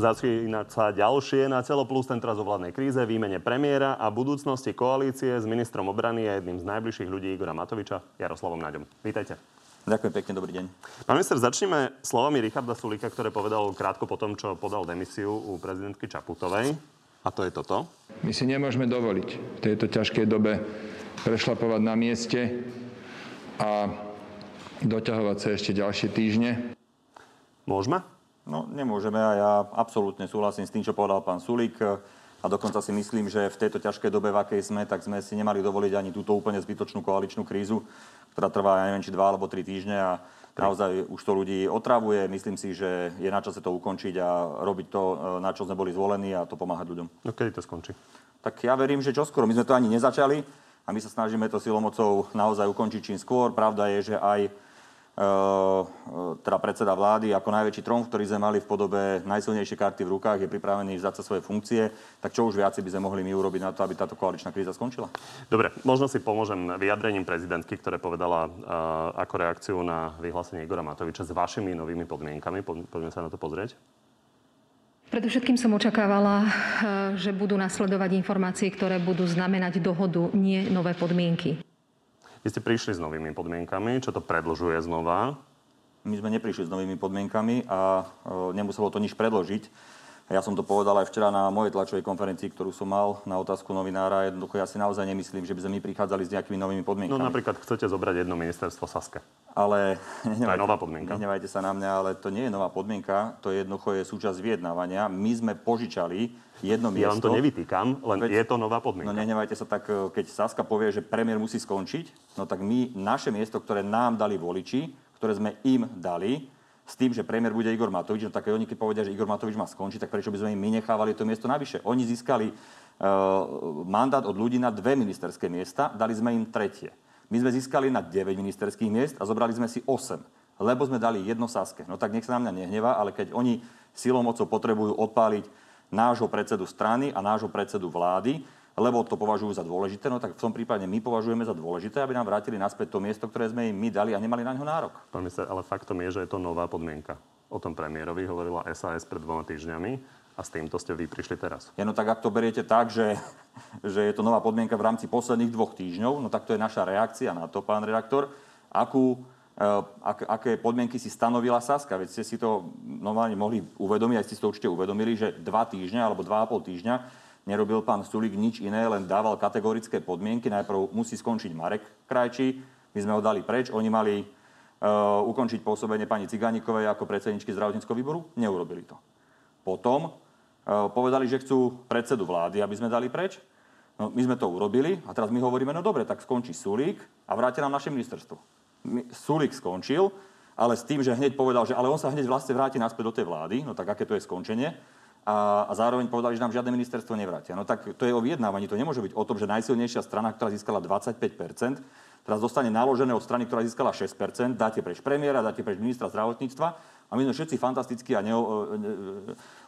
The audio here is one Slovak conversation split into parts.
Začínať sa ďalšie na celo plus ten teraz o vládnej kríze, výmene premiéra a budúcnosti koalície s ministrom obrany a jedným z najbližších ľudí Igora Matoviča, Jaroslavom Naďom. Vítajte. Ďakujem pekne, dobrý deň. Pán minister, začneme slovami Richarda Sulika, ktoré povedal krátko po tom, čo podal demisiu u prezidentky Čaputovej. A to je toto. My si nemôžeme dovoliť v tejto ťažkej dobe prešlapovať na mieste a doťahovať sa ešte ďalšie týždne. Môžeme? No, nemôžeme a ja absolútne súhlasím s tým, čo povedal pán Sulík. A dokonca si myslím, že v tejto ťažkej dobe, v akej sme, tak sme si nemali dovoliť ani túto úplne zbytočnú koaličnú krízu, ktorá trvá, ja neviem, či dva alebo tri týždne a naozaj už to ľudí otravuje. Myslím si, že je na čase to ukončiť a robiť to, na čo sme boli zvolení a to pomáhať ľuďom. No kedy to skončí? Tak ja verím, že čoskoro. My sme to ani nezačali a my sa snažíme to silomocou naozaj ukončiť čím skôr. Pravda je, že aj Eh, teda predseda vlády ako najväčší tromf, ktorý sme mali v podobe najsilnejšej karty v rukách, je pripravený vzdať sa svoje funkcie, tak čo už viac by sme mohli my urobiť na to, aby táto koaličná kríza skončila? Dobre, možno si pomôžem vyjadrením prezidentky, ktoré povedala uh, ako reakciu na vyhlásenie Igora Matoviča s vašimi novými podmienkami. Poďme sa na to pozrieť. Predovšetkým som očakávala, eh, že budú nasledovať informácie, ktoré budú znamenať dohodu, nie nové podmienky. Vy ste prišli s novými podmienkami, čo to predlžuje znova? My sme neprišli s novými podmienkami a e, nemuselo to nič predložiť. Ja som to povedal aj včera na mojej tlačovej konferencii, ktorú som mal na otázku novinára. Jednoducho ja si naozaj nemyslím, že by sme my prichádzali s nejakými novými podmienkami. No napríklad chcete zobrať jedno ministerstvo Saske. Ale to je nová podmienka. Nehnevajte sa na mňa, ale to nie je nová podmienka, to je jednoducho je súčasť vyjednávania. My sme požičali jedno miesto. Ja vám to nevytýkam, len Veď, je to nová podmienka. No nehnevajte sa tak, e, keď Saska povie, že premiér musí skončiť, no tak my naše miesto, ktoré nám dali voliči, ktoré sme im dali, s tým, že premiér bude Igor Matovič, no tak oni keď povedia, že Igor Matovič má skončiť, tak prečo by sme im my nechávali to miesto navyše? Oni získali uh, mandát od ľudí na dve ministerské miesta, dali sme im tretie. My sme získali na 9 ministerských miest a zobrali sme si 8, lebo sme dali jedno Saske. No tak nech sa na mňa nehnevá, ale keď oni silou mocou potrebujú odpáliť nášho predsedu strany a nášho predsedu vlády, lebo to považujú za dôležité, no tak v tom prípade my považujeme za dôležité, aby nám vrátili naspäť to miesto, ktoré sme im my dali a nemali na ňo nárok. Pán minister, ale faktom je, že je to nová podmienka. O tom premiérovi hovorila SAS pred dvoma týždňami a s týmto ste vy prišli teraz. Ja no tak ak to beriete tak, že, že je to nová podmienka v rámci posledných dvoch týždňov, no tak to je naša reakcia na to, pán redaktor. Akú Eh, ak, aké podmienky si stanovila Saska. Veď ste si to normálne mohli uvedomiť, aj ste si to určite uvedomili, že dva týždňa alebo dva a pol týždňa nerobil pán Sulík nič iné, len dával kategorické podmienky. Najprv musí skončiť Marek Krajčí, my sme ho dali preč, oni mali uh, ukončiť pôsobenie pani Cigánikovej ako predsedničky zdravotníckého výboru, neurobili to. Potom uh, povedali, že chcú predsedu vlády, aby sme dali preč. No, my sme to urobili a teraz my hovoríme, no dobre, tak skončí Sulík a vráte nám naše ministerstvo. Sulik skončil, ale s tým, že hneď povedal, že ale on sa hneď vlastne vráti naspäť do tej vlády, no tak aké to je skončenie. A, a zároveň povedali, že nám žiadne ministerstvo nevrátia. No tak to je o vyjednávaní, to nemôže byť o tom, že najsilnejšia strana, ktorá získala 25% teraz dostane naložené od strany, ktorá získala 6% dáte preč premiéra, dáte preč ministra zdravotníctva a my sme všetci fantastickí a neo,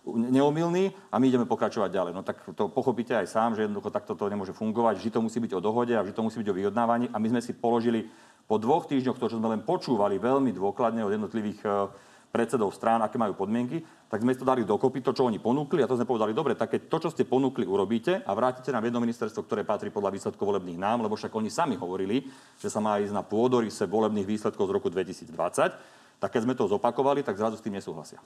neomilní a my ideme pokračovať ďalej. No tak to pochopíte aj sám, že jednoducho takto to nemôže fungovať. Vždy to musí byť o dohode a vždy to musí byť o vyjednávaní a my sme si položili po dvoch týždňoch, to, čo sme len počúvali veľmi dôkladne od jednotlivých e, predsedov strán, aké majú podmienky, tak sme to dali dokopy, to, čo oni ponúkli, a to sme povedali, dobre, tak keď to, čo ste ponúkli, urobíte a vrátite nám jedno ministerstvo, ktoré patrí podľa výsledkov volebných nám, lebo však oni sami hovorili, že sa má ísť na pôdorise volebných výsledkov z roku 2020, tak keď sme to zopakovali, tak zrazu s tým nesúhlasia.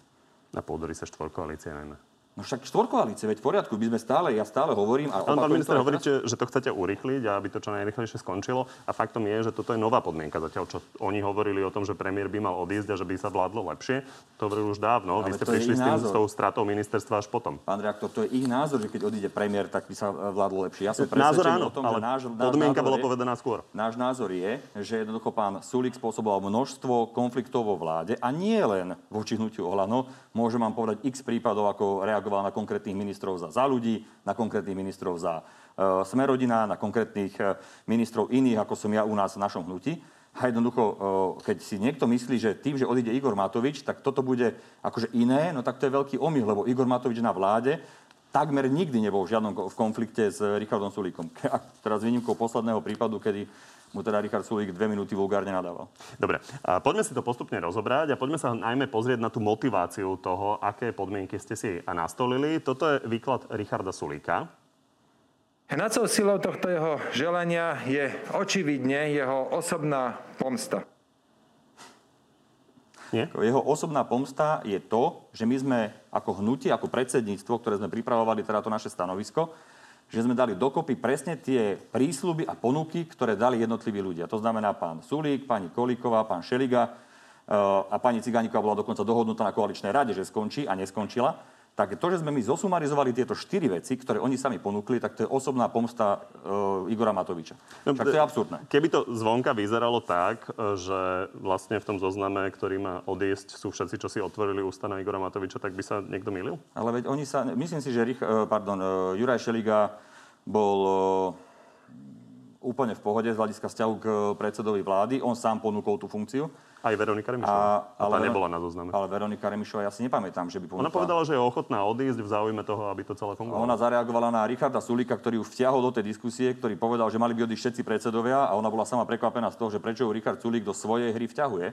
Na pôdorise štvorkoalície najmä. No však štvorkoalície, veď v poriadku, my sme stále, ja stále hovorím a Pán, minister, hovoríte, že to chcete urýchliť a aby to čo najrychlejšie skončilo. A faktom je, že toto je nová podmienka. Zatiaľ, čo oni hovorili o tom, že premiér by mal odísť a že by sa vládlo lepšie, to hovorili už dávno. Ale Vy ste prišli s tým, s tou stratou ministerstva až potom. Pán reaktor, to je ich názor, že keď odíde premiér, tak by sa vládlo lepšie. Ja som názor áno, o tom, ale že náš, náš podmienka bolo povedaná skôr. Náš názor je, že jednoducho pán Sulik spôsoboval množstvo konfliktov vo vláde a nie len voči hnutiu Olano. Môžem vám povedať x prípadov, ako reagoval na konkrétnych ministrov za za ľudí, na konkrétnych ministrov za uh, Smerodina, na konkrétnych uh, ministrov iných, ako som ja u nás v našom hnutí. A jednoducho, uh, keď si niekto myslí, že tým, že odíde Igor Matovič, tak toto bude akože iné, no tak to je veľký omyl, lebo Igor Matovič na vláde takmer nikdy nebol v žiadnom konflikte s Richardom Sulíkom. A teraz výnimkou posledného prípadu, kedy mu teda Richard Sulík dve minúty vulgárne nadával. Dobre, a poďme si to postupne rozobrať a poďme sa najmä pozrieť na tú motiváciu toho, aké podmienky ste si nastolili. Toto je výklad Richarda Sulíka. Hnacou silou tohto jeho želania je očividne jeho osobná pomsta. Nie? Jeho osobná pomsta je to, že my sme ako hnutie, ako predsedníctvo, ktoré sme pripravovali teda to naše stanovisko, že sme dali dokopy presne tie prísľuby a ponuky, ktoré dali jednotliví ľudia. To znamená pán Sulík, pani Kolíková, pán Šeliga eh, a pani Cigániková bola dokonca dohodnutá na koaličnej rade, že skončí a neskončila tak to, že sme my zosumarizovali tieto štyri veci, ktoré oni sami ponúkli, tak to je osobná pomsta uh, Igora Matoviča. No, Však to je absurdné. Keby to zvonka vyzeralo tak, e, že vlastne v tom zozname, ktorý má odísť, sú všetci, čo si otvorili ústa na Igora Matoviča, tak by sa niekto milil? Ale veď oni sa, myslím si, že Rich, e, pardon, Juraj Šeliga bol úplne v pohode z hľadiska vzťahu k predsedovi vlády. On sám ponúkol tú funkciu. Aj Veronika Remišová. A, ale tá nebola na zozname. Ale Veronika Remišová, ja si nepamätám, že by ponúkla. Ona povedala, že je ochotná odísť v záujme toho, aby to celé fungovalo. Ona zareagovala na Richarda Sulika, ktorý ju vtiahol do tej diskusie, ktorý povedal, že mali by odísť všetci predsedovia a ona bola sama prekvapená z toho, že prečo ju Richard Sulik do svojej hry vťahuje.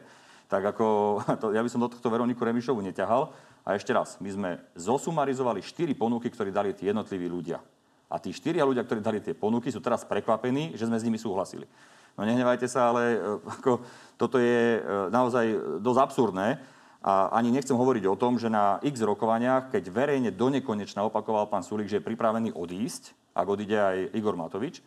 Tak ako, to, ja by som do tohto Veroniku Remišovu neťahal. A ešte raz, my sme zosumarizovali štyri ponuky, ktoré dali tí jednotliví ľudia. A tí štyria ľudia, ktorí dali tie ponuky, sú teraz prekvapení, že sme s nimi súhlasili. No nehnevajte sa, ale e, ako, toto je e, naozaj dosť absurdné. A ani nechcem hovoriť o tom, že na x rokovaniach, keď verejne do nekonečna opakoval pán Sulik, že je pripravený odísť, ak odíde aj Igor Matovič,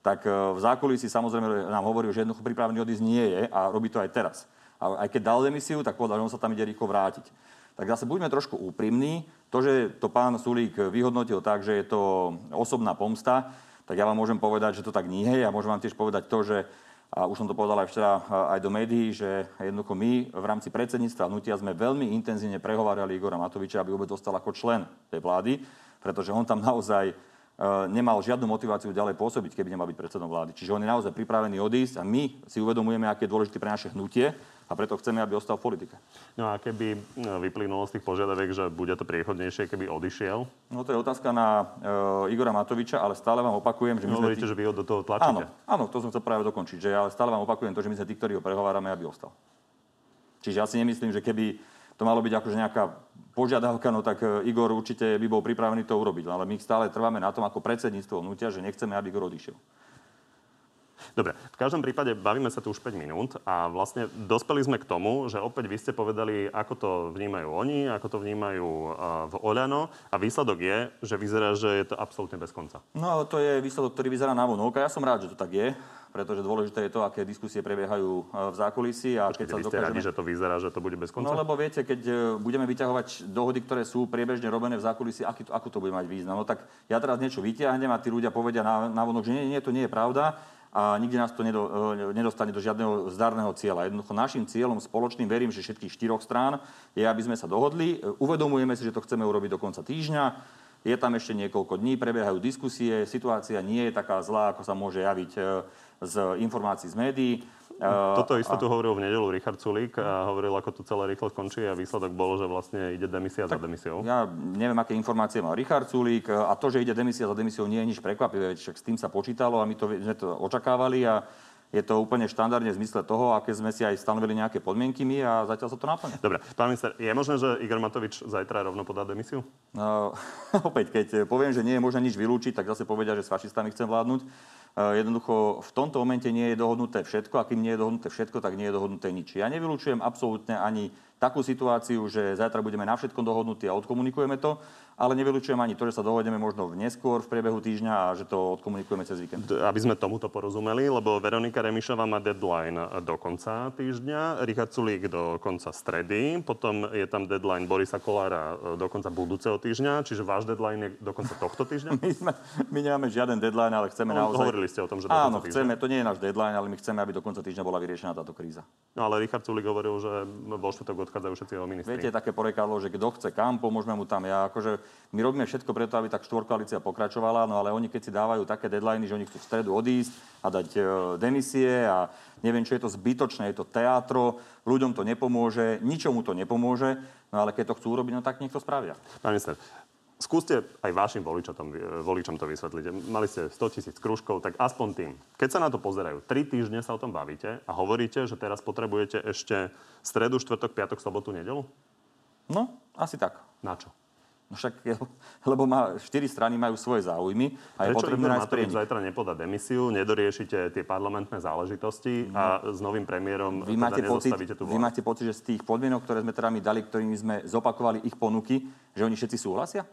tak e, v zákulisí samozrejme nám hovoril, že jednoducho pripravený odísť nie je a robí to aj teraz. A aj keď dal demisiu, tak povedal, že on sa tam ide rýchlo vrátiť. Tak zase buďme trošku úprimní. To, že to pán Sulík vyhodnotil tak, že je to osobná pomsta, tak ja vám môžem povedať, že to tak nie je. Ja môžem vám tiež povedať to, že a už som to povedal aj včera aj do médií, že jednoducho my v rámci predsedníctva hnutia sme veľmi intenzívne prehovárali Igora Matoviča, aby vôbec dostal ako člen tej vlády, pretože on tam naozaj e, nemal žiadnu motiváciu ďalej pôsobiť, keby nemal byť predsedom vlády. Čiže on je naozaj pripravený odísť a my si uvedomujeme, aké je dôležité pre naše hnutie a preto chceme, aby ostal v politike. No a keby e, vyplynulo z tých požiadaviek, že bude to priechodnejšie, keby odišiel? No to je otázka na uh, Igora Matoviča, ale stále vám opakujem, že my Hovoríte, sme... Tí... že vy ho do toho tlačíte? Áno, áno, to som chcel práve dokončiť, že ale stále vám opakujem to, že my sme tí, ktorí ho prehovárame, aby ostal. Čiže ja si nemyslím, že keby to malo byť akože nejaká požiadavka, no tak e, Igor určite by bol pripravený to urobiť. Ale my stále trváme na tom ako predsedníctvo hnutia, že nechceme, aby Igor odišiel. Dobre, v každom prípade bavíme sa tu už 5 minút a vlastne dospeli sme k tomu, že opäť vy ste povedali, ako to vnímajú oni, ako to vnímajú v Oľano a výsledok je, že vyzerá, že je to absolútne bez konca. No ale to je výsledok, ktorý vyzerá na vonok a ja som rád, že to tak je pretože dôležité je to, aké diskusie prebiehajú v zákulisí. A Počkej, keď sa dokážeme... radi, že to vyzerá, že to bude bez konca? No lebo viete, keď e, budeme vyťahovať dohody, ktoré sú priebežne robené v zákulisí, aký to, ako to bude mať význam? No tak ja teraz niečo vyťahnem a tí ľudia povedia na, na vonok, že nie, nie, to nie je pravda a nikde nás to e, nedostane do žiadneho zdarného cieľa. Jednoducho našim cieľom spoločným, verím, že všetkých štyroch strán, je, aby sme sa dohodli. E, uvedomujeme si, že to chceme urobiť do konca týždňa. Je tam ešte niekoľko dní, prebiehajú diskusie, situácia nie je taká zlá, ako sa môže javiť e, z informácií z médií. Toto isté a... tu hovoril v nedelu Richard Sulík a hovoril, ako to celé rýchlo skončí a výsledok bol, že vlastne ide demisia tak za demisiou. Ja neviem, aké informácie mal Richard Sulík a to, že ide demisia za demisiou, nie je nič prekvapivé, však s tým sa počítalo a my to, sme to očakávali a je to úplne štandardne v zmysle toho, aké sme si aj stanovili nejaké podmienky my a zatiaľ sa to naplňa. Dobre, pán minister, je možné, že Igor Matovič zajtra rovno podá demisiu? No, opäť, keď poviem, že nie je možné nič vylúčiť, tak zase povedia, že s fašistami chcem vládnuť. E, jednoducho v tomto momente nie je dohodnuté všetko a kým nie je dohodnuté všetko, tak nie je dohodnuté nič. Ja nevylučujem absolútne ani takú situáciu, že zajtra budeme na všetkom dohodnutí a odkomunikujeme to, ale nevylučujem ani to, že sa dohodneme možno v neskôr v priebehu týždňa a že to odkomunikujeme cez víkend. Aby sme tomuto porozumeli, lebo Veronika Remišová má deadline do konca týždňa, Richard Sulík do konca stredy, potom je tam deadline Borisa Kolára e, do konca budúceho týždňa, čiže váš deadline je do konca tohto týždňa? my, sme, my nemáme žiaden deadline, ale chceme no, naozaj... Hovorili ste o tom, že do Áno, konca chceme, to nie je náš deadline, ale my chceme, aby do konca týždňa bola vyriešená táto kríza. No ale Richard Sulík hovoril, že vo štvrtok odchádzajú všetci jeho ministri. Viete, také porekadlo, že kto chce kam, pomôžeme mu tam. Ja akože my robíme všetko preto, aby tak štvorkoalícia pokračovala, no ale oni keď si dávajú také deadliny, že oni chcú v stredu odísť a dať e, demisie a neviem, čo je to zbytočné, je to teatro, ľuďom to nepomôže, ničomu to nepomôže, no ale keď to chcú urobiť, no tak nech to spravia. Pán minister, Skúste aj vašim voličom, voličom to vysvetliť. Mali ste 100 tisíc kružkov, tak aspoň tým. Keď sa na to pozerajú, tri týždne sa o tom bavíte a hovoríte, že teraz potrebujete ešte stredu, štvrtok, piatok, sobotu, nedelu? No, asi tak. Na čo? No však, lebo má, štyri strany majú svoje záujmy a je Prečo potrebné nájsť Matovič zajtra nepodá demisiu, nedoriešite tie parlamentné záležitosti a s novým premiérom vy teda máte pocit, tú Vy máte pocit, že z tých podmienok, ktoré sme teda my dali, ktorými sme zopakovali ich ponuky, že oni všetci súhlasia?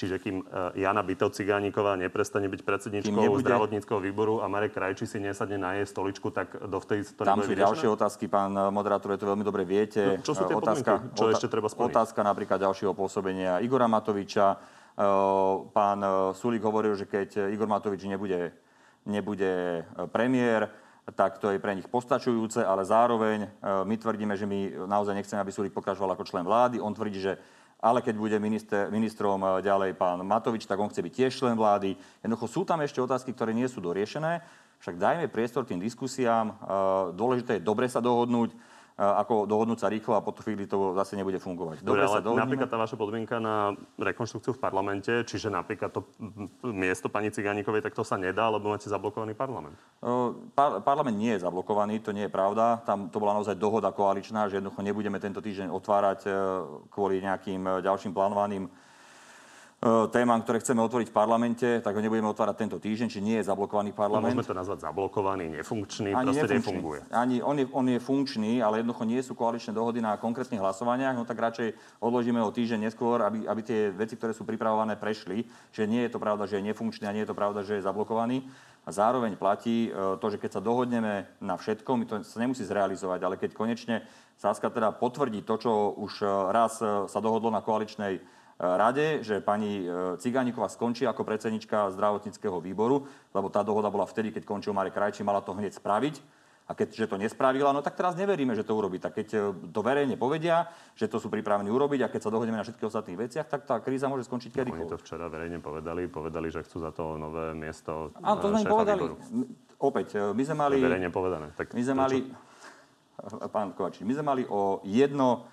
Čiže kým e, Jana Bytov Cigániková neprestane byť predsedničkou nebude... zdravotníckého výboru a Marek Krajči si nesadne na jej stoličku, tak dovtedy to Tam sú ďalšie otázky, pán e, moderátor, to veľmi dobre viete. No, čo sú tie otázka, Čo otá- ešte treba splniť? Otázka napríklad ďalšieho pôsobenia Igora Matoviča. E, pán Sulík hovoril, že keď Igor Matovič nebude, nebude premiér, tak to je pre nich postačujúce, ale zároveň my tvrdíme, že my naozaj nechceme, aby Sulík pokračoval ako člen vlády. On tvrdí, že ale keď bude minister, ministrom eh, ďalej pán Matovič, tak on chce byť tiež člen vlády. Jednoducho sú tam ešte otázky, ktoré nie sú doriešené, však dajme priestor tým diskusiám. Eh, dôležité je dobre sa dohodnúť ako dohodnúť sa rýchlo a potom chvíli to zase nebude fungovať. Dobre, ale sa napríklad tá vaša podmienka na rekonštrukciu v parlamente, čiže napríklad to miesto pani Cigánikovej, tak to sa nedá, lebo máte zablokovaný parlament. Par- parlament nie je zablokovaný, to nie je pravda. Tam to bola naozaj dohoda koaličná, že jednoducho nebudeme tento týždeň otvárať e, kvôli nejakým e, ďalším plánovaným témam, ktoré chceme otvoriť v parlamente, tak ho nebudeme otvárať tento týždeň, či nie je zablokovaný parlament. No, môžeme to nazvať zablokovaný, nefunkčný, Ani proste nefunkčný. nefunguje. Ani on je, on je funkčný, ale jednoducho nie sú koaličné dohody na konkrétnych hlasovaniach, no tak radšej odložíme ho týždeň neskôr, aby, aby tie veci, ktoré sú pripravované, prešli. Že nie je to pravda, že je nefunkčný a nie je to pravda, že je zablokovaný. A zároveň platí e, to, že keď sa dohodneme na všetkom, to sa nemusí zrealizovať, ale keď konečne Saska teda potvrdí to, čo už e, raz sa dohodlo na koaličnej rade, že pani e, Cigániková skončí ako predsednička zdravotníckého výboru, lebo tá dohoda bola vtedy, keď končil Marek Krajčí, mala to hneď spraviť. A keďže to nespravila, no tak teraz neveríme, že to urobí. Tak keď e, to verejne povedia, že to sú pripravení urobiť a keď sa dohodneme na všetkých ostatných veciach, tak tá kríza môže skončiť kedy. Oni to včera verejne povedali, povedali, že chcú za to nové miesto. Áno, to sme im povedali. Výboru. Opäť, e, my sme mali... verejne povedané. Tak my sme mali... Pán Kovačík, my sme mali o jedno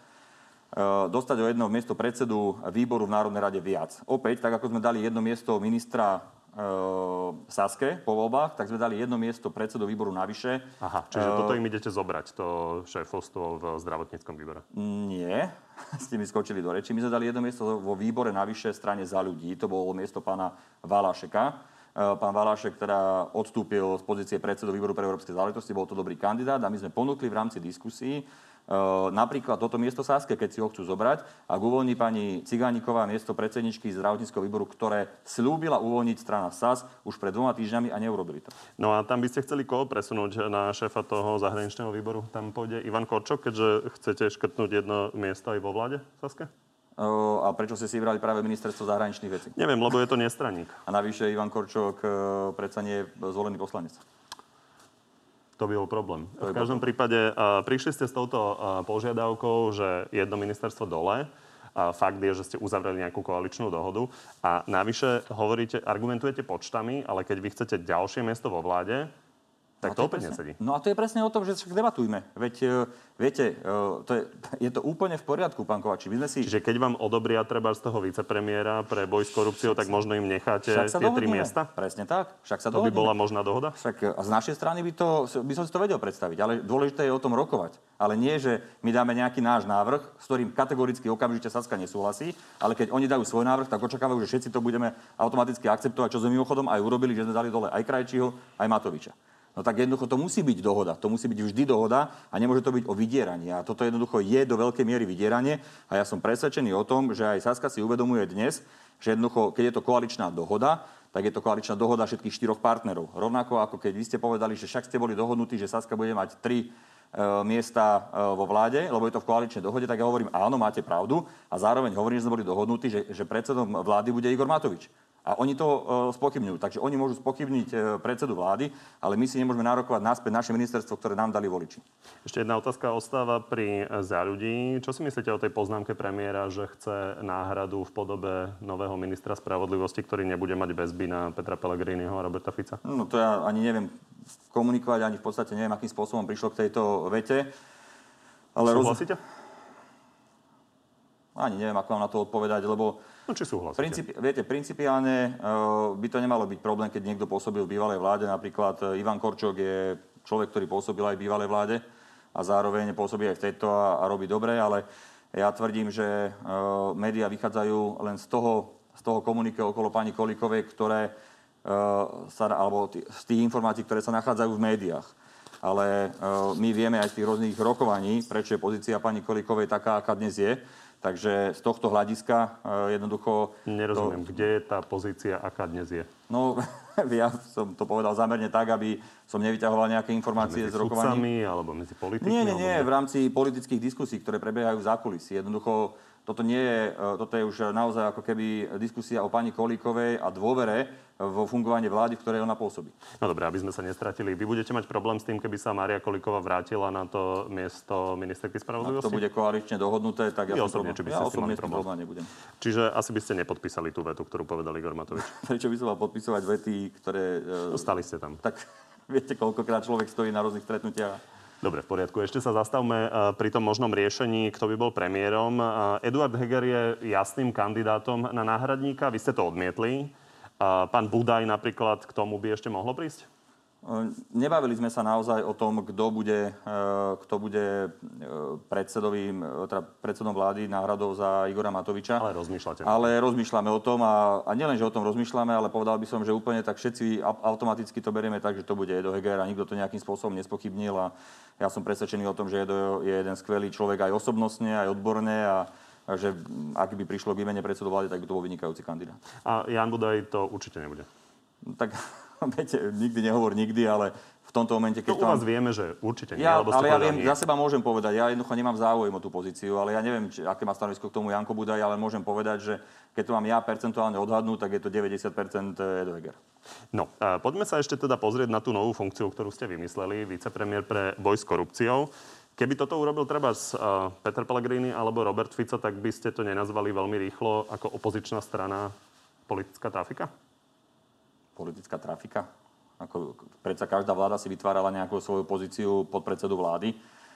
dostať o jedno miesto predsedu výboru v Národnej rade viac. Opäť, tak ako sme dali jedno miesto ministra e, Saske po voľbách, tak sme dali jedno miesto predsedu výboru navyše. Aha, čiže uh, toto im idete zobrať, to šéfovstvo v zdravotníckom výbore? Nie, ste mi skočili do reči. My sme dali jedno miesto vo výbore navyše strane za ľudí, to bolo miesto pána Valašeka. Pán Valášek teda odstúpil z pozície predsedu výboru pre európske záležitosti, bol to dobrý kandidát a my sme ponúkli v rámci diskusí napríklad toto miesto Sáske, keď si ho chcú zobrať, ak uvoľní pani Cigániková miesto predsedničky zdravotníckého výboru, ktoré slúbila uvoľniť strana SAS už pred dvoma týždňami a neurobili to. No a tam by ste chceli koho presunúť na šéfa toho zahraničného výboru? Tam pôjde Ivan Korčok, keďže chcete škrtnúť jedno miesto aj vo vláde Saske? Uh, a prečo ste si vybrali práve ministerstvo zahraničných vecí? Neviem, lebo je to nestraník. A navyše Ivan Korčok uh, predsa nie je zvolený poslanec. To by bol problém. V každom prípade uh, prišli ste s touto uh, požiadavkou, že jedno ministerstvo dole. A fakt je, že ste uzavreli nejakú koaličnú dohodu. A navyše hovoríte, argumentujete počtami, ale keď vy chcete ďalšie miesto vo vláde, tak no to, to opäť presne, nesedí. No a to je presne o tom, že však debatujme. Veď, uh, viete, uh, to je, je to úplne v poriadku, pán Kovači. My sme si... Čiže keď vám odobria treba z toho vicepremiéra pre boj s korupciou, tak možno im necháte tie tri miesta? Presne tak. Však sa to by bola možná dohoda? Však a z našej strany by, to, by som si to vedel predstaviť. Ale dôležité je o tom rokovať. Ale nie, že my dáme nejaký náš návrh, s ktorým kategoricky okamžite Saska nesúhlasí, ale keď oni dajú svoj návrh, tak očakávajú, že všetci to budeme automaticky akceptovať, čo sme mimochodom aj urobili, že sme dali dole aj Krajčího, aj Matoviča. No tak jednoducho to musí byť dohoda. To musí byť vždy dohoda a nemôže to byť o vydieraní. A toto jednoducho je do veľkej miery vydieranie. A ja som presvedčený o tom, že aj Saska si uvedomuje dnes, že jednoducho, keď je to koaličná dohoda, tak je to koaličná dohoda všetkých štyroch partnerov. Rovnako ako keď vy ste povedali, že však ste boli dohodnutí, že Saska bude mať tri e, miesta e, vo vláde, lebo je to v koaličnej dohode, tak ja hovorím, áno, máte pravdu. A zároveň hovorím, že sme boli dohodnutí, že, že predsedom vlády bude Igor Matovič. A oni to uh, spochybňujú. Takže oni môžu spochybniť uh, predsedu vlády, ale my si nemôžeme nárokovať naspäť naše ministerstvo, ktoré nám dali voliči. Ešte jedna otázka ostáva pri e, za ľudí. Čo si myslíte o tej poznámke premiéra, že chce náhradu v podobe nového ministra spravodlivosti, ktorý nebude mať väzby na Petra Pellegriniho a Roberta Fica? No to ja ani neviem komunikovať, ani v podstate neviem, akým spôsobom prišlo k tejto vete. Ale Súhlasíte? Roz... ani neviem, ako vám na to odpovedať, lebo No či súhlasíte? Principi, viete, principiálne uh, by to nemalo byť problém, keď niekto pôsobil v bývalej vláde. Napríklad uh, Ivan Korčok je človek, ktorý pôsobil aj v bývalej vláde a zároveň pôsobí aj v tejto a, a robí dobre, ale ja tvrdím, že uh, médiá vychádzajú len z toho, z toho komunike okolo pani Kolikovej, ktoré uh, sa, alebo t- z tých informácií, ktoré sa nachádzajú v médiách. Ale uh, my vieme aj z tých rôznych rokovaní, prečo je pozícia pani Kolikovej taká, aká dnes je. Takže z tohto hľadiska uh, jednoducho... Nerozumiem, to... kde je tá pozícia, aká dnes je? No, ja som to povedal zámerne tak, aby som nevyťahoval nejaké informácie medzi z rokovaní. Medzi alebo medzi politikmi? Nie, nie, nie, v rámci politických diskusí, ktoré prebiehajú v zákulisí. Jednoducho toto, nie je, e, toto je už naozaj ako keby diskusia o pani Kolíkovej a dôvere vo fungovanie vlády, v ktorej ona pôsobí. No dobré, aby sme sa nestratili. Vy budete mať problém s tým, keby sa Mária Kolíková vrátila na to miesto ministerky spravodlivosti? Ak to bude koalične dohodnuté, tak ja, osobne, problém, či by ja osobne problém. problém nebudem. Čiže asi by ste nepodpísali tú vetu, ktorú povedal Igor Matovič. Prečo by som mal podpisovať vety, ktoré... No, stali ste tam. Tak viete, koľkokrát človek stojí na rôznych stretnutiach Dobre, v poriadku. Ešte sa zastavme eh, pri tom možnom riešení, kto by bol premiérom. Eh, Eduard Heger je jasným kandidátom na náhradníka. Vy ste to odmietli. Eh, pán Budaj napríklad k tomu by ešte mohlo prísť? Nebavili sme sa naozaj o tom, kto bude, kto bude predsedovým, teda predsedom vlády náhradou za Igora Matoviča. Ale rozmýšľate. Ale rozmýšľame o tom a, a nielen, že o tom rozmýšľame, ale povedal by som, že úplne tak všetci automaticky to berieme tak, že to bude Edo Heger a nikto to nejakým spôsobom nespochybnil a ja som presvedčený o tom, že Edo je jeden skvelý človek aj osobnostne, aj odborne a že ak by prišlo k výmene predsedu vlády, tak by to bol vynikajúci kandidát. A Jan Budaj to určite nebude. Tak viete, nikdy nehovor nikdy, ale v tomto momente, keď to u vás vieme, že určite nie, ja, alebo ale ja viem, nie. za seba môžem povedať, ja jednoducho nemám záujem o tú pozíciu, ale ja neviem, či, aké má stanovisko k tomu Janko Budaj, ale môžem povedať, že keď to mám ja percentuálne odhadnúť, tak je to 90% Edo Heger. No, a poďme sa ešte teda pozrieť na tú novú funkciu, ktorú ste vymysleli, vicepremiér pre boj s korupciou. Keby toto urobil treba z uh, Peter Pellegrini alebo Robert Fico, tak by ste to nenazvali veľmi rýchlo ako opozičná strana politická trafika? Politická trafika? Ako, predsa každá vláda si vytvárala nejakú svoju pozíciu pod predsedu vlády.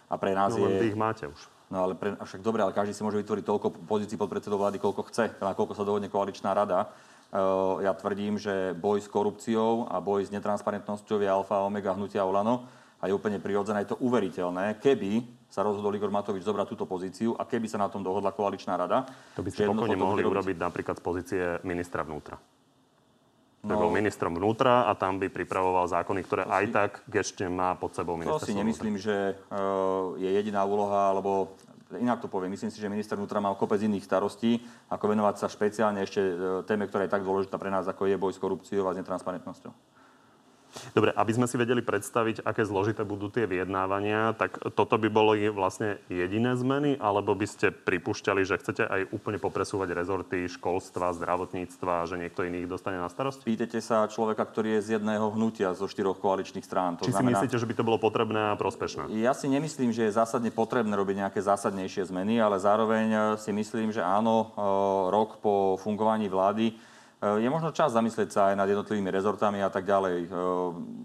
A pre nás no, je... ich máte už. No ale pre, však dobre, ale každý si môže vytvoriť toľko pozícií pod predsedou vlády, koľko chce, na koľko sa dohodne koaličná rada. Uh, ja tvrdím, že boj s korupciou a boj s netransparentnosťou je alfa a omega hnutia Olano a je úplne prirodzené, je to uveriteľné, keby sa rozhodol Igor Matovič zobrať túto pozíciu a keby sa na tom dohodla koaličná rada. To by ste pokojne mohli urobiť napríklad z pozície ministra vnútra ministrom vnútra a tam by pripravoval zákony, ktoré aj si, tak ešte má pod sebou ministerstvo To si nemyslím, vnútra. že uh, je jediná úloha, alebo inak to poviem, myslím si, že minister vnútra má kopec iných starostí, ako venovať sa špeciálne ešte uh, téme, ktorá je tak dôležitá pre nás, ako je boj s korupciou a s netransparentnosťou. Dobre, aby sme si vedeli predstaviť, aké zložité budú tie vyjednávania, tak toto by boli vlastne jediné zmeny, alebo by ste pripúšťali, že chcete aj úplne popresúvať rezorty školstva, zdravotníctva, že niekto iný ich dostane na starosť? Pýtete sa človeka, ktorý je z jedného hnutia zo štyroch koaličných strán. To Či znamená... si myslíte, že by to bolo potrebné a prospešné? Ja si nemyslím, že je zásadne potrebné robiť nejaké zásadnejšie zmeny, ale zároveň eh, si myslím, že áno, eh, rok po fungovaní vlády je možno čas zamyslieť sa aj nad jednotlivými rezortami a tak ďalej.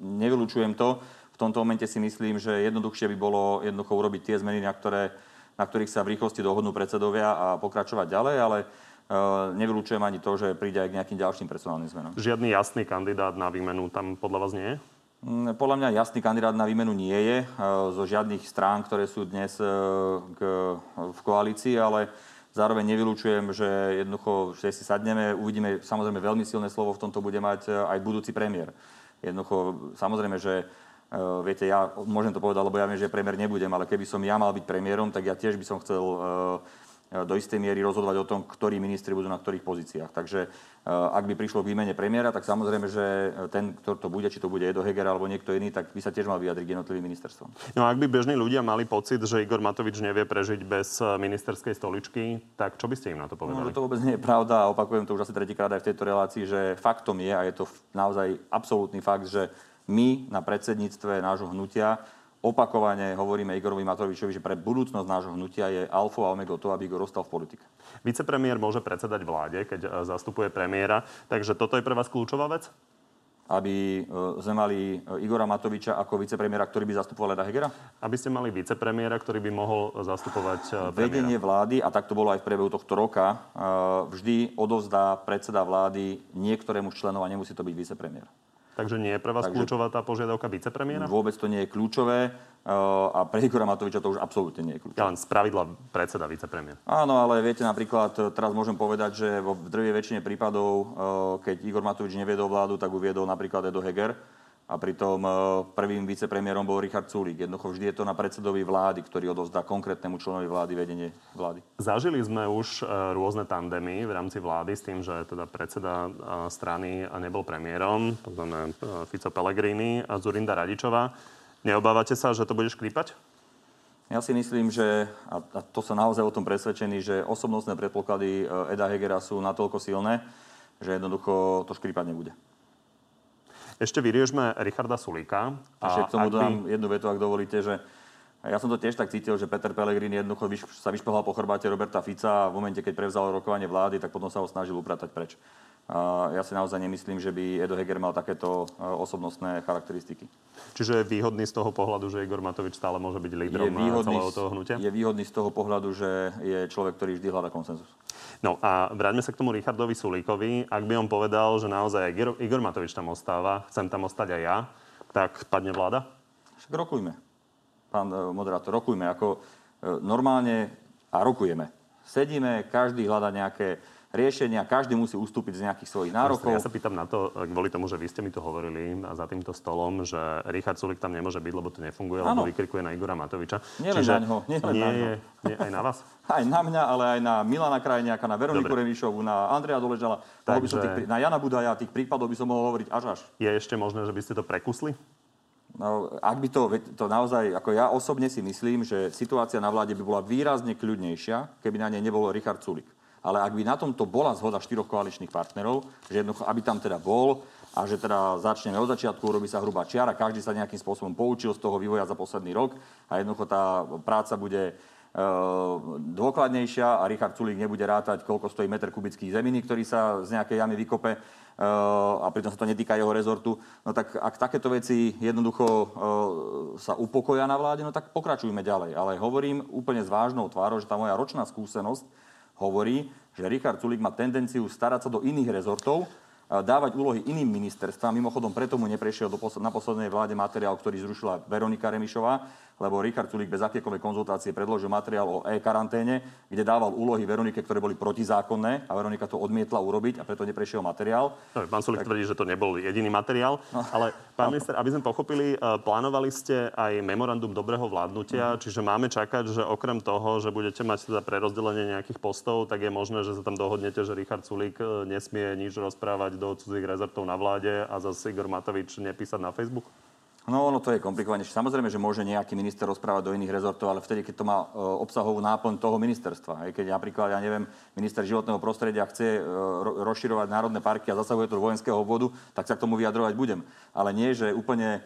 Nevylučujem to. V tomto momente si myslím, že jednoduchšie by bolo jednoducho urobiť tie zmeny, na, ktoré, na ktorých sa v rýchlosti dohodnú predsedovia a pokračovať ďalej, ale nevylučujem ani to, že príde aj k nejakým ďalším personálnym zmenám. Žiadny jasný kandidát na výmenu tam podľa vás nie je? Mm, podľa mňa jasný kandidát na výmenu nie je zo žiadnych strán, ktoré sú dnes v koalícii, ale Zároveň nevylučujem, že jednoducho, že si sadneme, uvidíme, samozrejme veľmi silné slovo v tomto bude mať e, aj budúci premiér. Jednoducho, samozrejme, že uh, viete, ja môžem to povedať, lebo ja viem, že premiér nebudem, ale keby som ja mal byť premiérom, tak ja tiež by som chcel uh, do istej miery rozhodovať o tom, ktorí ministri budú na ktorých pozíciách. Takže ak by prišlo k výmene premiéra, tak samozrejme, že ten, kto to bude, či to bude Edo Heger alebo niekto iný, tak by sa tiež mal vyjadriť jednotlivým ministerstvom. No a ak by bežní ľudia mali pocit, že Igor Matovič nevie prežiť bez ministerskej stoličky, tak čo by ste im na to povedali? No, to vôbec nie je pravda a opakujem to už asi tretíkrát aj v tejto relácii, že faktom je, a je to naozaj absolútny fakt, že my na predsedníctve nášho hnutia opakovane hovoríme Igorovi Matovičovi, že pre budúcnosť nášho hnutia je alfa a omega to, aby Igor ostal v politike. Vicepremiér môže predsedať vláde, keď e, zastupuje premiéra, takže toto je pre vás kľúčová vec? aby e, sme mali e, Igora Matoviča ako vicepremiéra, ktorý by zastupoval Eda Hegera? Aby ste mali vicepremiéra, ktorý by mohol zastupovať premiéra. Vedenie vlády, a tak to bolo aj v priebehu tohto roka, vždy odovzdá predseda vlády niektorému členov a nemusí to byť vicepremiér. Takže nie je pre vás Takže kľúčová tá požiadavka vicepremiéra? Vôbec to nie je kľúčové a pre Igora Matoviča to už absolútne nie je kľúčové. Ja len z pravidla predseda vicepremiér. Áno, ale viete, napríklad teraz môžem povedať, že vo drvej väčšine prípadov, keď Igor Matovič neviedol vládu, tak uviedol napríklad Edo Heger a pritom e, prvým vicepremiérom bol Richard Sulík. Jednoducho vždy je to na predsedovi vlády, ktorý odovzdá konkrétnemu členovi vlády vedenie vlády. Zažili sme už e, rôzne tandemy v rámci vlády s tým, že teda predseda e, strany nebol premiérom, to znamená Fico Pellegrini a Zurinda Radičová. Neobávate sa, že to bude škrípať? Ja si myslím, že, a to sa naozaj o tom presvedčený, že osobnostné predpoklady Eda Hegera sú natoľko silné, že jednoducho to škrípať nebude. Ešte vyriežme Richarda Sulíka. A Ešte k tomu dodám by... jednu vetu, ak dovolíte, že ja som to tiež tak cítil, že Peter Pellegrini jednoducho sa vyšplhal po chrbáte Roberta Fica a v momente, keď prevzal rokovanie vlády, tak potom sa ho snažil upratať preč. A ja si naozaj nemyslím, že by Edo Heger mal takéto e, osobnostné charakteristiky. Čiže je výhodný z toho pohľadu, že Igor Matovič stále môže byť lídrom celého toho hnutia? Je výhodný z toho pohľadu, že je človek, ktorý vždy hľadá konsenzus. No a vráťme sa k tomu Richardovi Sulíkovi. Ak by on povedal, že naozaj Igor Matovič tam ostáva, chcem tam ostať aj ja, tak padne vláda? Však rokujme, pán e, moderátor, rokujme. Ako e, normálne a rokujeme. Sedíme, každý hľada nejaké riešenia, každý musí ustúpiť z nejakých svojich nárokov. Ja sa pýtam na to, kvôli tomu, že vy ste mi to hovorili za týmto stolom, že Richard Sulik tam nemôže byť, lebo to nefunguje, ano. lebo vykrikuje na Igora Matoviča. Nie len na ňo, nie len nie na ňo. Nie, aj na vás? Aj na mňa, ale aj na Milana Krajniaka, na Veroniku Dobre. Remišovu, na Andreja Doležala, Takže... by som tých, na Jana Budaja, tých prípadov by som mohol hovoriť až až. Je ešte možné, že by ste to prekusli? No, ak by to, to naozaj, ako ja osobne si myslím, že situácia na vláde by bola výrazne kľudnejšia, keby na nej nebol Richard Sulik. Ale ak by na tomto bola zhoda štyroch koaličných partnerov, že jednoducho, aby tam teda bol a že teda začneme od začiatku, urobí sa hrubá čiara, každý sa nejakým spôsobom poučil z toho vývoja za posledný rok a jednoducho tá práca bude e, dôkladnejšia a Richard Sulík nebude rátať, koľko stojí meter kubických zeminy, ktorý sa z nejakej jamy vykope e, a pritom sa to netýka jeho rezortu. No tak ak takéto veci jednoducho e, sa upokoja na vláde, no tak pokračujme ďalej. Ale hovorím úplne s vážnou tvárou, že tá moja ročná skúsenosť hovorí, že Richard Sulik má tendenciu starať sa do iných rezortov, dávať úlohy iným ministerstvám. Mimochodom, preto mu neprešiel do posled, na poslednej vláde materiál, ktorý zrušila Veronika Remišová, lebo Richard Sulik bez akékoľvek konzultácie predložil materiál o e-karanténe, kde dával úlohy Veronike, ktoré boli protizákonné a Veronika to odmietla urobiť a preto neprešiel materiál. No, pán Sulik tak... tvrdí, že to nebol jediný materiál, no. ale pán minister, aby sme pochopili, e, plánovali ste aj memorandum dobrého vládnutia, mm. čiže máme čakať, že okrem toho, že budete mať teda prerozdelenie nejakých postov, tak je možné, že sa tam dohodnete, že Richard Sulik e, nesmie nič rozprávať do cudzích rezortov na vláde a zase Igor Matovič nepísať na Facebook? No, ono to je komplikovanejšie. Samozrejme, že môže nejaký minister rozprávať do iných rezortov, ale vtedy, keď to má e, obsahovú náplň toho ministerstva. Aj keď napríklad, ja neviem, minister životného prostredia chce e, rozširovať národné parky a zasahuje to do vojenského obvodu, tak sa k tomu vyjadrovať budem. Ale nie, že úplne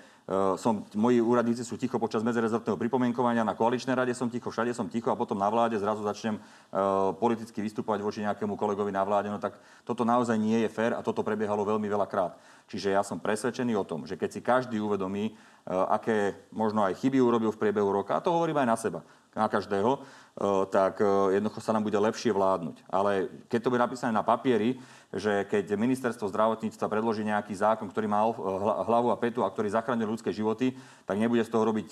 som, moji úradníci sú ticho počas medzerezortného pripomienkovania, na koaličnej rade som ticho, všade som ticho a potom na vláde zrazu začnem uh, politicky vystúpať voči nejakému kolegovi na vláde. No tak toto naozaj nie je fér a toto prebiehalo veľmi veľa krát. Čiže ja som presvedčený o tom, že keď si každý uvedomí, uh, aké možno aj chyby urobil v priebehu roka, a to hovorím aj na seba, na každého, tak jednoducho sa nám bude lepšie vládnuť. Ale keď to bude napísané na papieri, že keď ministerstvo zdravotníctva predloží nejaký zákon, ktorý má hlavu a petu a ktorý zachraňuje ľudské životy, tak nebude z toho robiť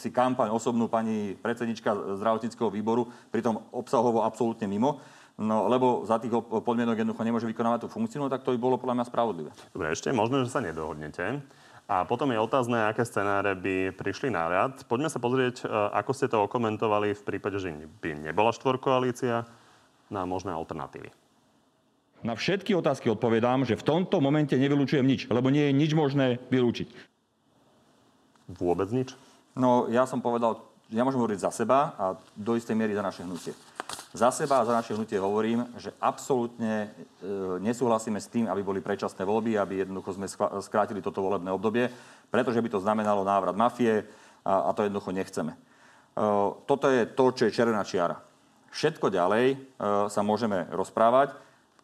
si kampaň osobnú pani predsednička zdravotníckého výboru, pritom obsahovo absolútne mimo. No, lebo za tých podmienok jednoducho nemôže vykonávať tú funkciu, no tak to by bolo podľa mňa spravodlivé. Dobre, ešte je možné, že sa nedohodnete. A potom je otázne, aké scenáre by prišli na rad. Poďme sa pozrieť, ako ste to okomentovali v prípade, že by nebola štvorkoalícia na možné alternatívy. Na všetky otázky odpovedám, že v tomto momente nevylučujem nič, lebo nie je nič možné vylúčiť. Vôbec nič? No, ja som povedal, ja môžem hovoriť za seba a do istej miery za naše hnutie. Za seba a za naše hnutie hovorím, že absolútne e, nesúhlasíme s tým, aby boli predčasné voľby, aby jednoducho sme skrátili toto volebné obdobie, pretože by to znamenalo návrat mafie a, a to jednoducho nechceme. E, toto je to, čo je červená čiara. Všetko ďalej e, sa môžeme rozprávať.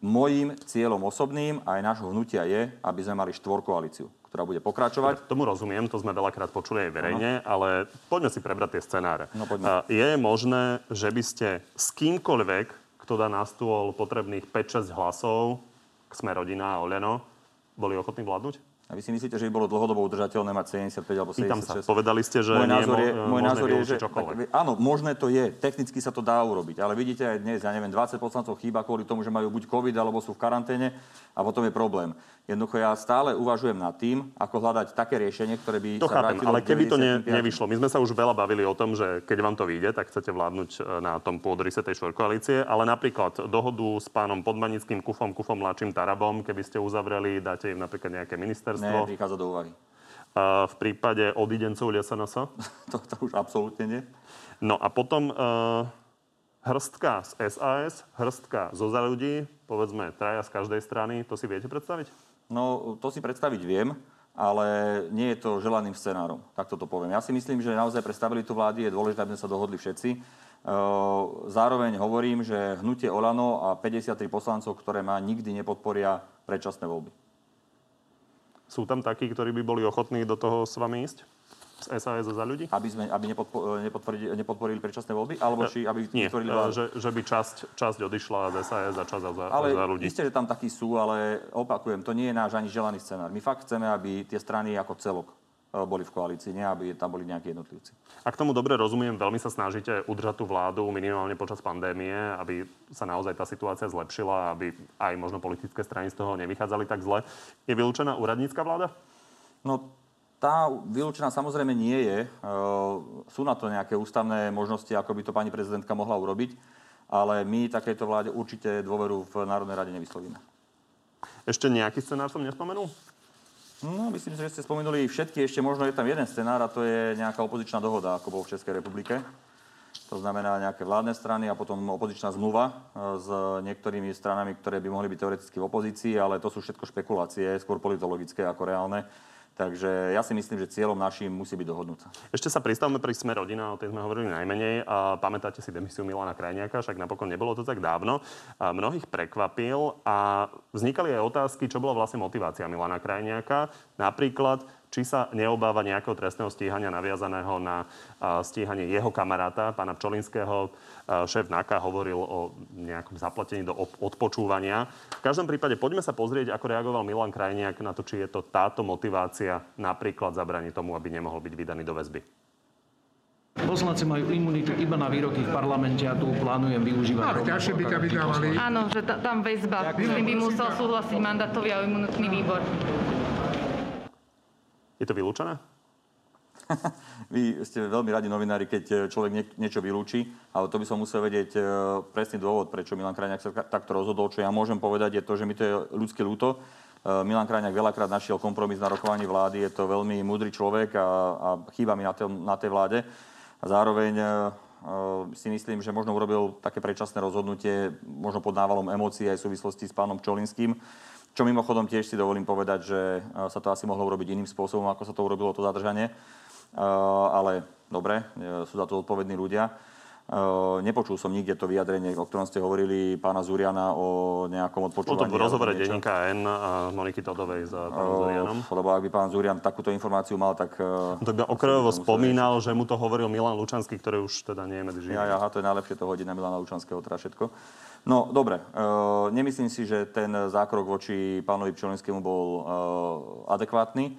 Mojím cieľom osobným aj nášho hnutia je, aby sme mali štvorkoalíciu, ktorá bude pokračovať. Tomu rozumiem, to sme veľakrát počuli aj verejne, ano. ale poďme si prebrať tie scenáre. No, poďme. Je možné, že by ste s kýmkoľvek, kto dá na stôl potrebných 5-6 hlasov, k sme rodina a boli ochotní vládnuť? A vy si myslíte, že by bolo dlhodobo udržateľné mať 75 alebo 76? Pýtam sa, povedali ste, že môj názor je, môj názor je, že tak, áno, možné to je, technicky sa to dá urobiť, ale vidíte aj dnes, ja neviem, 20 poslancov chýba kvôli tomu, že majú buď COVID alebo sú v karanténe a potom je problém. Jednoducho ja stále uvažujem nad tým, ako hľadať také riešenie, ktoré by to sa chápem, ale keby to ne, nevyšlo. My sme sa už veľa bavili o tom, že keď vám to vyjde, tak chcete vládnuť e, na tom pôdorise tej štvorkoalície, ale napríklad dohodu s pánom Podmanickým, Kufom, Kufom, Lačím, Tarabom, keby ste uzavreli, dáte im napríklad nejaké ministerstvo. Ne, prichádza do úvahy. A v prípade odidencov LSNS? to, to už absolútne nie. No a potom uh, hrstka z SAS, hrstka zo za ľudí, povedzme traja z každej strany, to si viete predstaviť? No, to si predstaviť viem, ale nie je to želaným scenárom, tak toto poviem. Ja si myslím, že naozaj pre stabilitu vlády je dôležité, aby sme sa dohodli všetci. Zároveň hovorím, že hnutie Olano a 53 poslancov, ktoré má, nikdy nepodporia predčasné voľby. Sú tam takí, ktorí by boli ochotní do toho s vami ísť? z SAS za ľudí? Aby, sme, aby nepodpo, nepodporili, nepodporili predčasné voľby? Alebo či aby Nie, vytvorili vládu? Že, že by časť, časť odišla z SAS a časť za, ale za ľudí. Isté, že tam takí sú, ale opakujem, to nie je náš ani želaný scenár. My fakt chceme, aby tie strany ako celok boli v koalícii, nie aby tam boli nejakí jednotlivci. Ak tomu dobre rozumiem, veľmi sa snažíte udržať tú vládu minimálne počas pandémie, aby sa naozaj tá situácia zlepšila, aby aj možno politické strany z toho nevychádzali tak zle. Je vylúčená úradnícka vláda? No tá vylúčená samozrejme nie je. E, sú na to nejaké ústavné možnosti, ako by to pani prezidentka mohla urobiť, ale my takejto vláde určite dôveru v Národnej rade nevyslovíme. Ešte nejaký scenár som nespomenul? No, myslím že ste spomenuli všetky. Ešte možno je tam jeden scenár a to je nejaká opozičná dohoda, ako bol v Českej republike. To znamená nejaké vládne strany a potom opozičná zmluva e, s niektorými stranami, ktoré by mohli byť teoreticky v opozícii, ale to sú všetko špekulácie, skôr politologické ako reálne. Takže ja si myslím, že cieľom našim musí byť dohodnúť. Ešte sa pristavme pri Sme rodina, o tej sme hovorili najmenej. A pamätáte si demisiu Milana Krajniaka, však napokon nebolo to tak dávno. A mnohých prekvapil a vznikali aj otázky, čo bola vlastne motivácia Milana Krajniaka. Napríklad, či sa neobáva nejakého trestného stíhania naviazaného na stíhanie jeho kamaráta, pána Pčolinského. Šéf NAKA hovoril o nejakom zaplatení do odpočúvania. V každom prípade poďme sa pozrieť, ako reagoval Milan Krajniak na to, či je to táto motivácia napríklad zabraniť tomu, aby nemohol byť vydaný do väzby. Poslanci majú imunitu iba na výroky v parlamente a tu plánujem využívať. Ale ďalšie by ťa vydávali. Áno, že tam väzba. S tým by musel súhlasiť mandatový a imunitný výbor. Je to vylúčené? Vy ste veľmi radi novinári, keď e, človek nie, niečo vylúči, ale to by som musel vedieť e, presný dôvod, prečo Milan Krajňák sa takto rozhodol. Čo ja môžem povedať je to, že mi to je ľudské ľúto. E, Milan Krajňák veľakrát našiel kompromis na rokovaní vlády. Je to veľmi múdry človek a, a chýba mi na, tej, na tej vláde. A zároveň si myslím, že možno urobil také predčasné rozhodnutie, možno pod návalom emócií aj v súvislosti s pánom Čolinským čo mimochodom tiež si dovolím povedať, že e, sa to asi mohlo urobiť iným spôsobom, ako sa to urobilo to zadržanie. E, ale dobre, e, sú za to odpovední ľudia. Nepočul som nikde to vyjadrenie, o ktorom ste hovorili pána Zuriana o nejakom odpočúvaní. O tom rozhovore denníka N a Moniky Todovej za pánom Zurianom. Lebo ak by pán Zurian takúto informáciu mal, tak... To by okrajovo spomínal, že mu to hovoril Milan Lučanský, ktorý už teda nie je medzi živými. Ja, ja, to je najlepšie to hodiť na Milana Lučanského, teda všetko. No, dobre. Uh, nemyslím si, že ten zákrok voči pánovi Pčolinskému bol uh, adekvátny.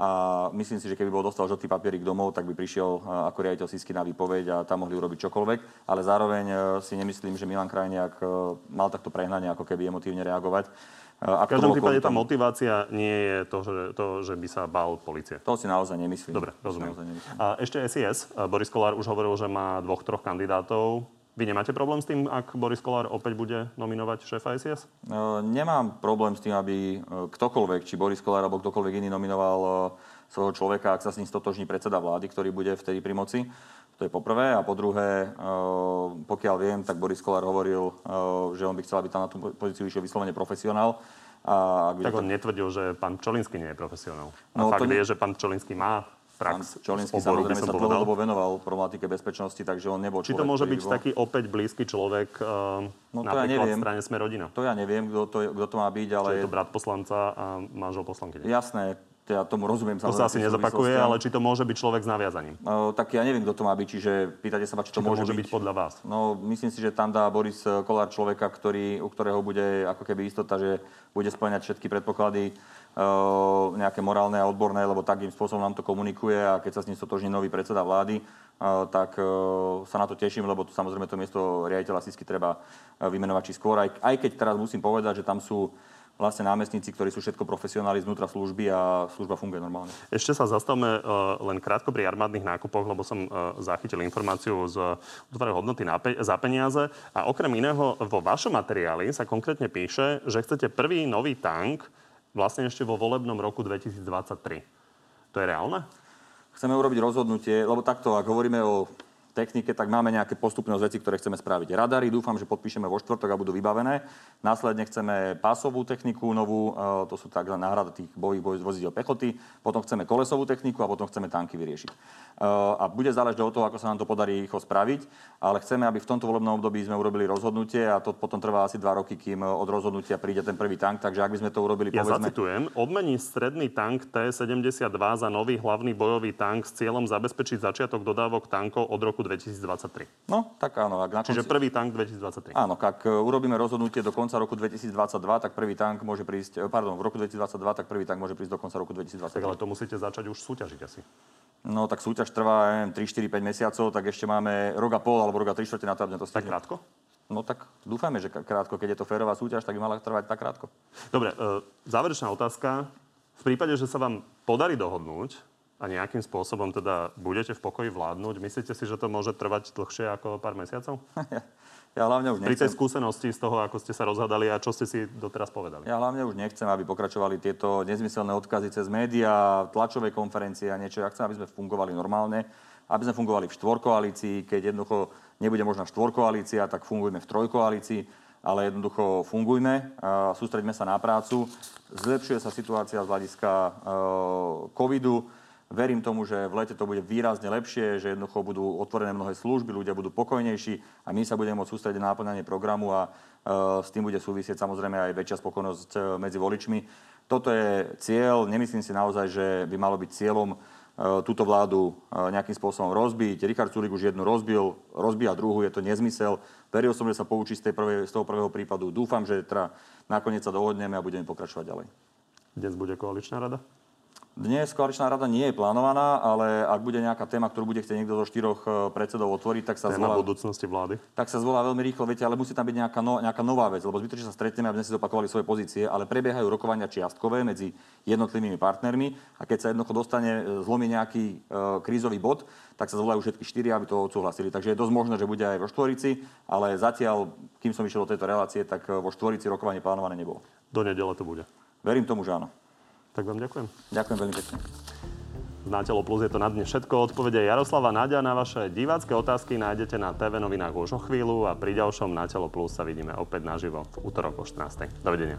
A myslím si, že keby bol dostal žltý papierik domov, tak by prišiel uh, ako riaditeľ Sisky na výpoveď a tam mohli urobiť čokoľvek. Ale zároveň si nemyslím, že Milan Krajniak mal takto prehnanie, ako keby emotívne reagovať. Uh, v každom prípade tá motivácia nie je to že, to, že by sa bál policie. To si naozaj nemyslím. Dobre, rozumiem. A ešte SIS. Boris Kolár už hovoril, že má dvoch, troch kandidátov. Vy nemáte problém s tým, ak Boris Kolár opäť bude nominovať šéfa SIS? No, nemám problém s tým, aby e, ktokoľvek, či Boris Kolár alebo ktokoľvek iný nominoval e, svojho človeka, ak sa s ním stotožní predseda vlády, ktorý bude vtedy pri moci. To je poprvé. A po druhé, e, pokiaľ viem, tak Boris Kolár hovoril, že on by chcel, aby tam na tú pozíciu išiel vyslovene profesionál. A ak tak on to... netvrdil, že pán Čolinský nie je profesionál. A no, fakt to... je, že pán Čolinský má prax Čolinský samozrejme sa dlhodobo venoval problematike bezpečnosti, takže on nebol Či to môže byť bol... taký opäť blízky človek uh, no, to ja neviem. v strane Sme rodina? To ja neviem, kto to, kto to má byť, ale... Či je to brat poslanca a manžel poslanky. Jasné, ja tomu rozumiem. To sa asi nezapakuje, ale či to môže byť človek s naviazaním? No, tak ja neviem, kto to má byť, čiže pýtate sa ma, či to, či to môže, môže byť. byť podľa vás? No, myslím si, že tam dá Boris Kolár človeka, ktorý, u ktorého bude ako keby istota, že bude splňať všetky predpoklady nejaké morálne a odborné, lebo takým spôsobom nám to komunikuje a keď sa s ním stotožní nový predseda vlády, tak sa na to teším, lebo to, samozrejme to miesto riaditeľa SISky treba vymenovať či skôr. Aj, aj keď teraz musím povedať, že tam sú vlastne námestníci, ktorí sú všetko profesionáli znútra služby a služba funguje normálne. Ešte sa zastavme uh, len krátko pri armádnych nákupoch, lebo som uh, zachytil informáciu z útvaru hodnoty na pe- za peniaze. A okrem iného vo vašom materiáli sa konkrétne píše, že chcete prvý nový tank vlastne ešte vo volebnom roku 2023. To je reálne? Chceme urobiť rozhodnutie, lebo takto, ak hovoríme o technike, tak máme nejaké postupné veci, ktoré chceme spraviť. Radary dúfam, že podpíšeme vo štvrtok a budú vybavené. Následne chceme pásovú techniku novú, e, to sú tak náhrada tých bojových vozidel pechoty. Potom chceme kolesovú techniku a potom chceme tanky vyriešiť. E, a bude záležať od toho, ako sa nám to podarí rýchlo spraviť, ale chceme, aby v tomto volebnom období sme urobili rozhodnutie a to potom trvá asi dva roky, kým od rozhodnutia príde ten prvý tank. Takže ak by sme to urobili, ja povedzme... zacitujem, obmení stredný tank T-72 za nový hlavný bojový tank s cieľom zabezpečiť začiatok dodávok tankov od roku roku 2023. No, tak áno. Ak na konci... Čiže prvý tank 2023. Áno, ak e, urobíme rozhodnutie do konca roku 2022, tak prvý tank môže prísť, e, pardon, v roku 2022, tak prvý tank môže prísť do konca roku 2023. Tak ale to musíte začať už súťažiť asi. No tak súťaž trvá, neviem, 3, 4, 5 mesiacov, tak ešte máme rok a pol alebo rok a 3 čtvrte na to, aby to Tak krátko? No tak dúfame, že krátko. Keď je to férová súťaž, tak by mala trvať tak krátko. Dobre, e, záverečná otázka. V prípade, že sa vám podarí dohodnúť, a nejakým spôsobom teda budete v pokoji vládnuť, myslíte si, že to môže trvať dlhšie ako pár mesiacov? Ja hlavne už nechcem... Pri tej skúsenosti z toho, ako ste sa rozhadali a čo ste si doteraz povedali. Ja hlavne už nechcem, aby pokračovali tieto nezmyselné odkazy cez médiá, tlačové konferencie a niečo. Ja chcem, aby sme fungovali normálne, aby sme fungovali v štvorkoalícii. Keď jednoducho nebude možná štvorkoalícia, tak fungujme v trojkoalícii ale jednoducho fungujme, sústreďme sa na prácu. Zlepšuje sa situácia z hľadiska covidu Verím tomu, že v lete to bude výrazne lepšie, že jednoducho budú otvorené mnohé služby, ľudia budú pokojnejší a my sa budeme môcť sústrediť na náplňanie programu a uh, s tým bude súvisieť samozrejme aj väčšia spokojnosť uh, medzi voličmi. Toto je cieľ, nemyslím si naozaj, že by malo byť cieľom uh, túto vládu nejakým spôsobom rozbiť. Richard Sulik už jednu rozbil, rozbíja druhú, je to nezmysel. Veril som, že sa poučí z, tej prvej, z toho prvého prípadu. Dúfam, že teda nakoniec sa dohodneme a budeme pokračovať ďalej. Dnes bude koaličná rada? Dnes koaličná rada nie je plánovaná, ale ak bude nejaká téma, ktorú bude chcieť niekto zo štyroch e, predsedov otvoriť, tak sa téma zvolá... budúcnosti vlády? Tak sa zvolá veľmi rýchlo, viete, ale musí tam byť nejaká, no, nejaká nová vec, lebo zbytočne sa stretneme, aby sme si zopakovali svoje pozície, ale prebiehajú rokovania čiastkové medzi jednotlivými partnermi a keď sa jednoducho dostane, e, zlomí nejaký e, krízový bod, tak sa zvolajú všetky štyri, aby to odsúhlasili. Takže je dosť možné, že bude aj vo štvorici, ale zatiaľ, kým som išiel do tejto relácie, tak vo štvorici rokovanie plánované nebolo. Do nedele to bude. Verím tomu, že áno. Tak vám ďakujem. Ďakujem veľmi pekne. Na Telo Plus je to na dnes všetko. Odpovede Jaroslava Náďa na vaše divácké otázky nájdete na TV novinách už o chvíľu a pri ďalšom Na Telo Plus sa vidíme opäť naživo v útorok o 14. Dovidenia.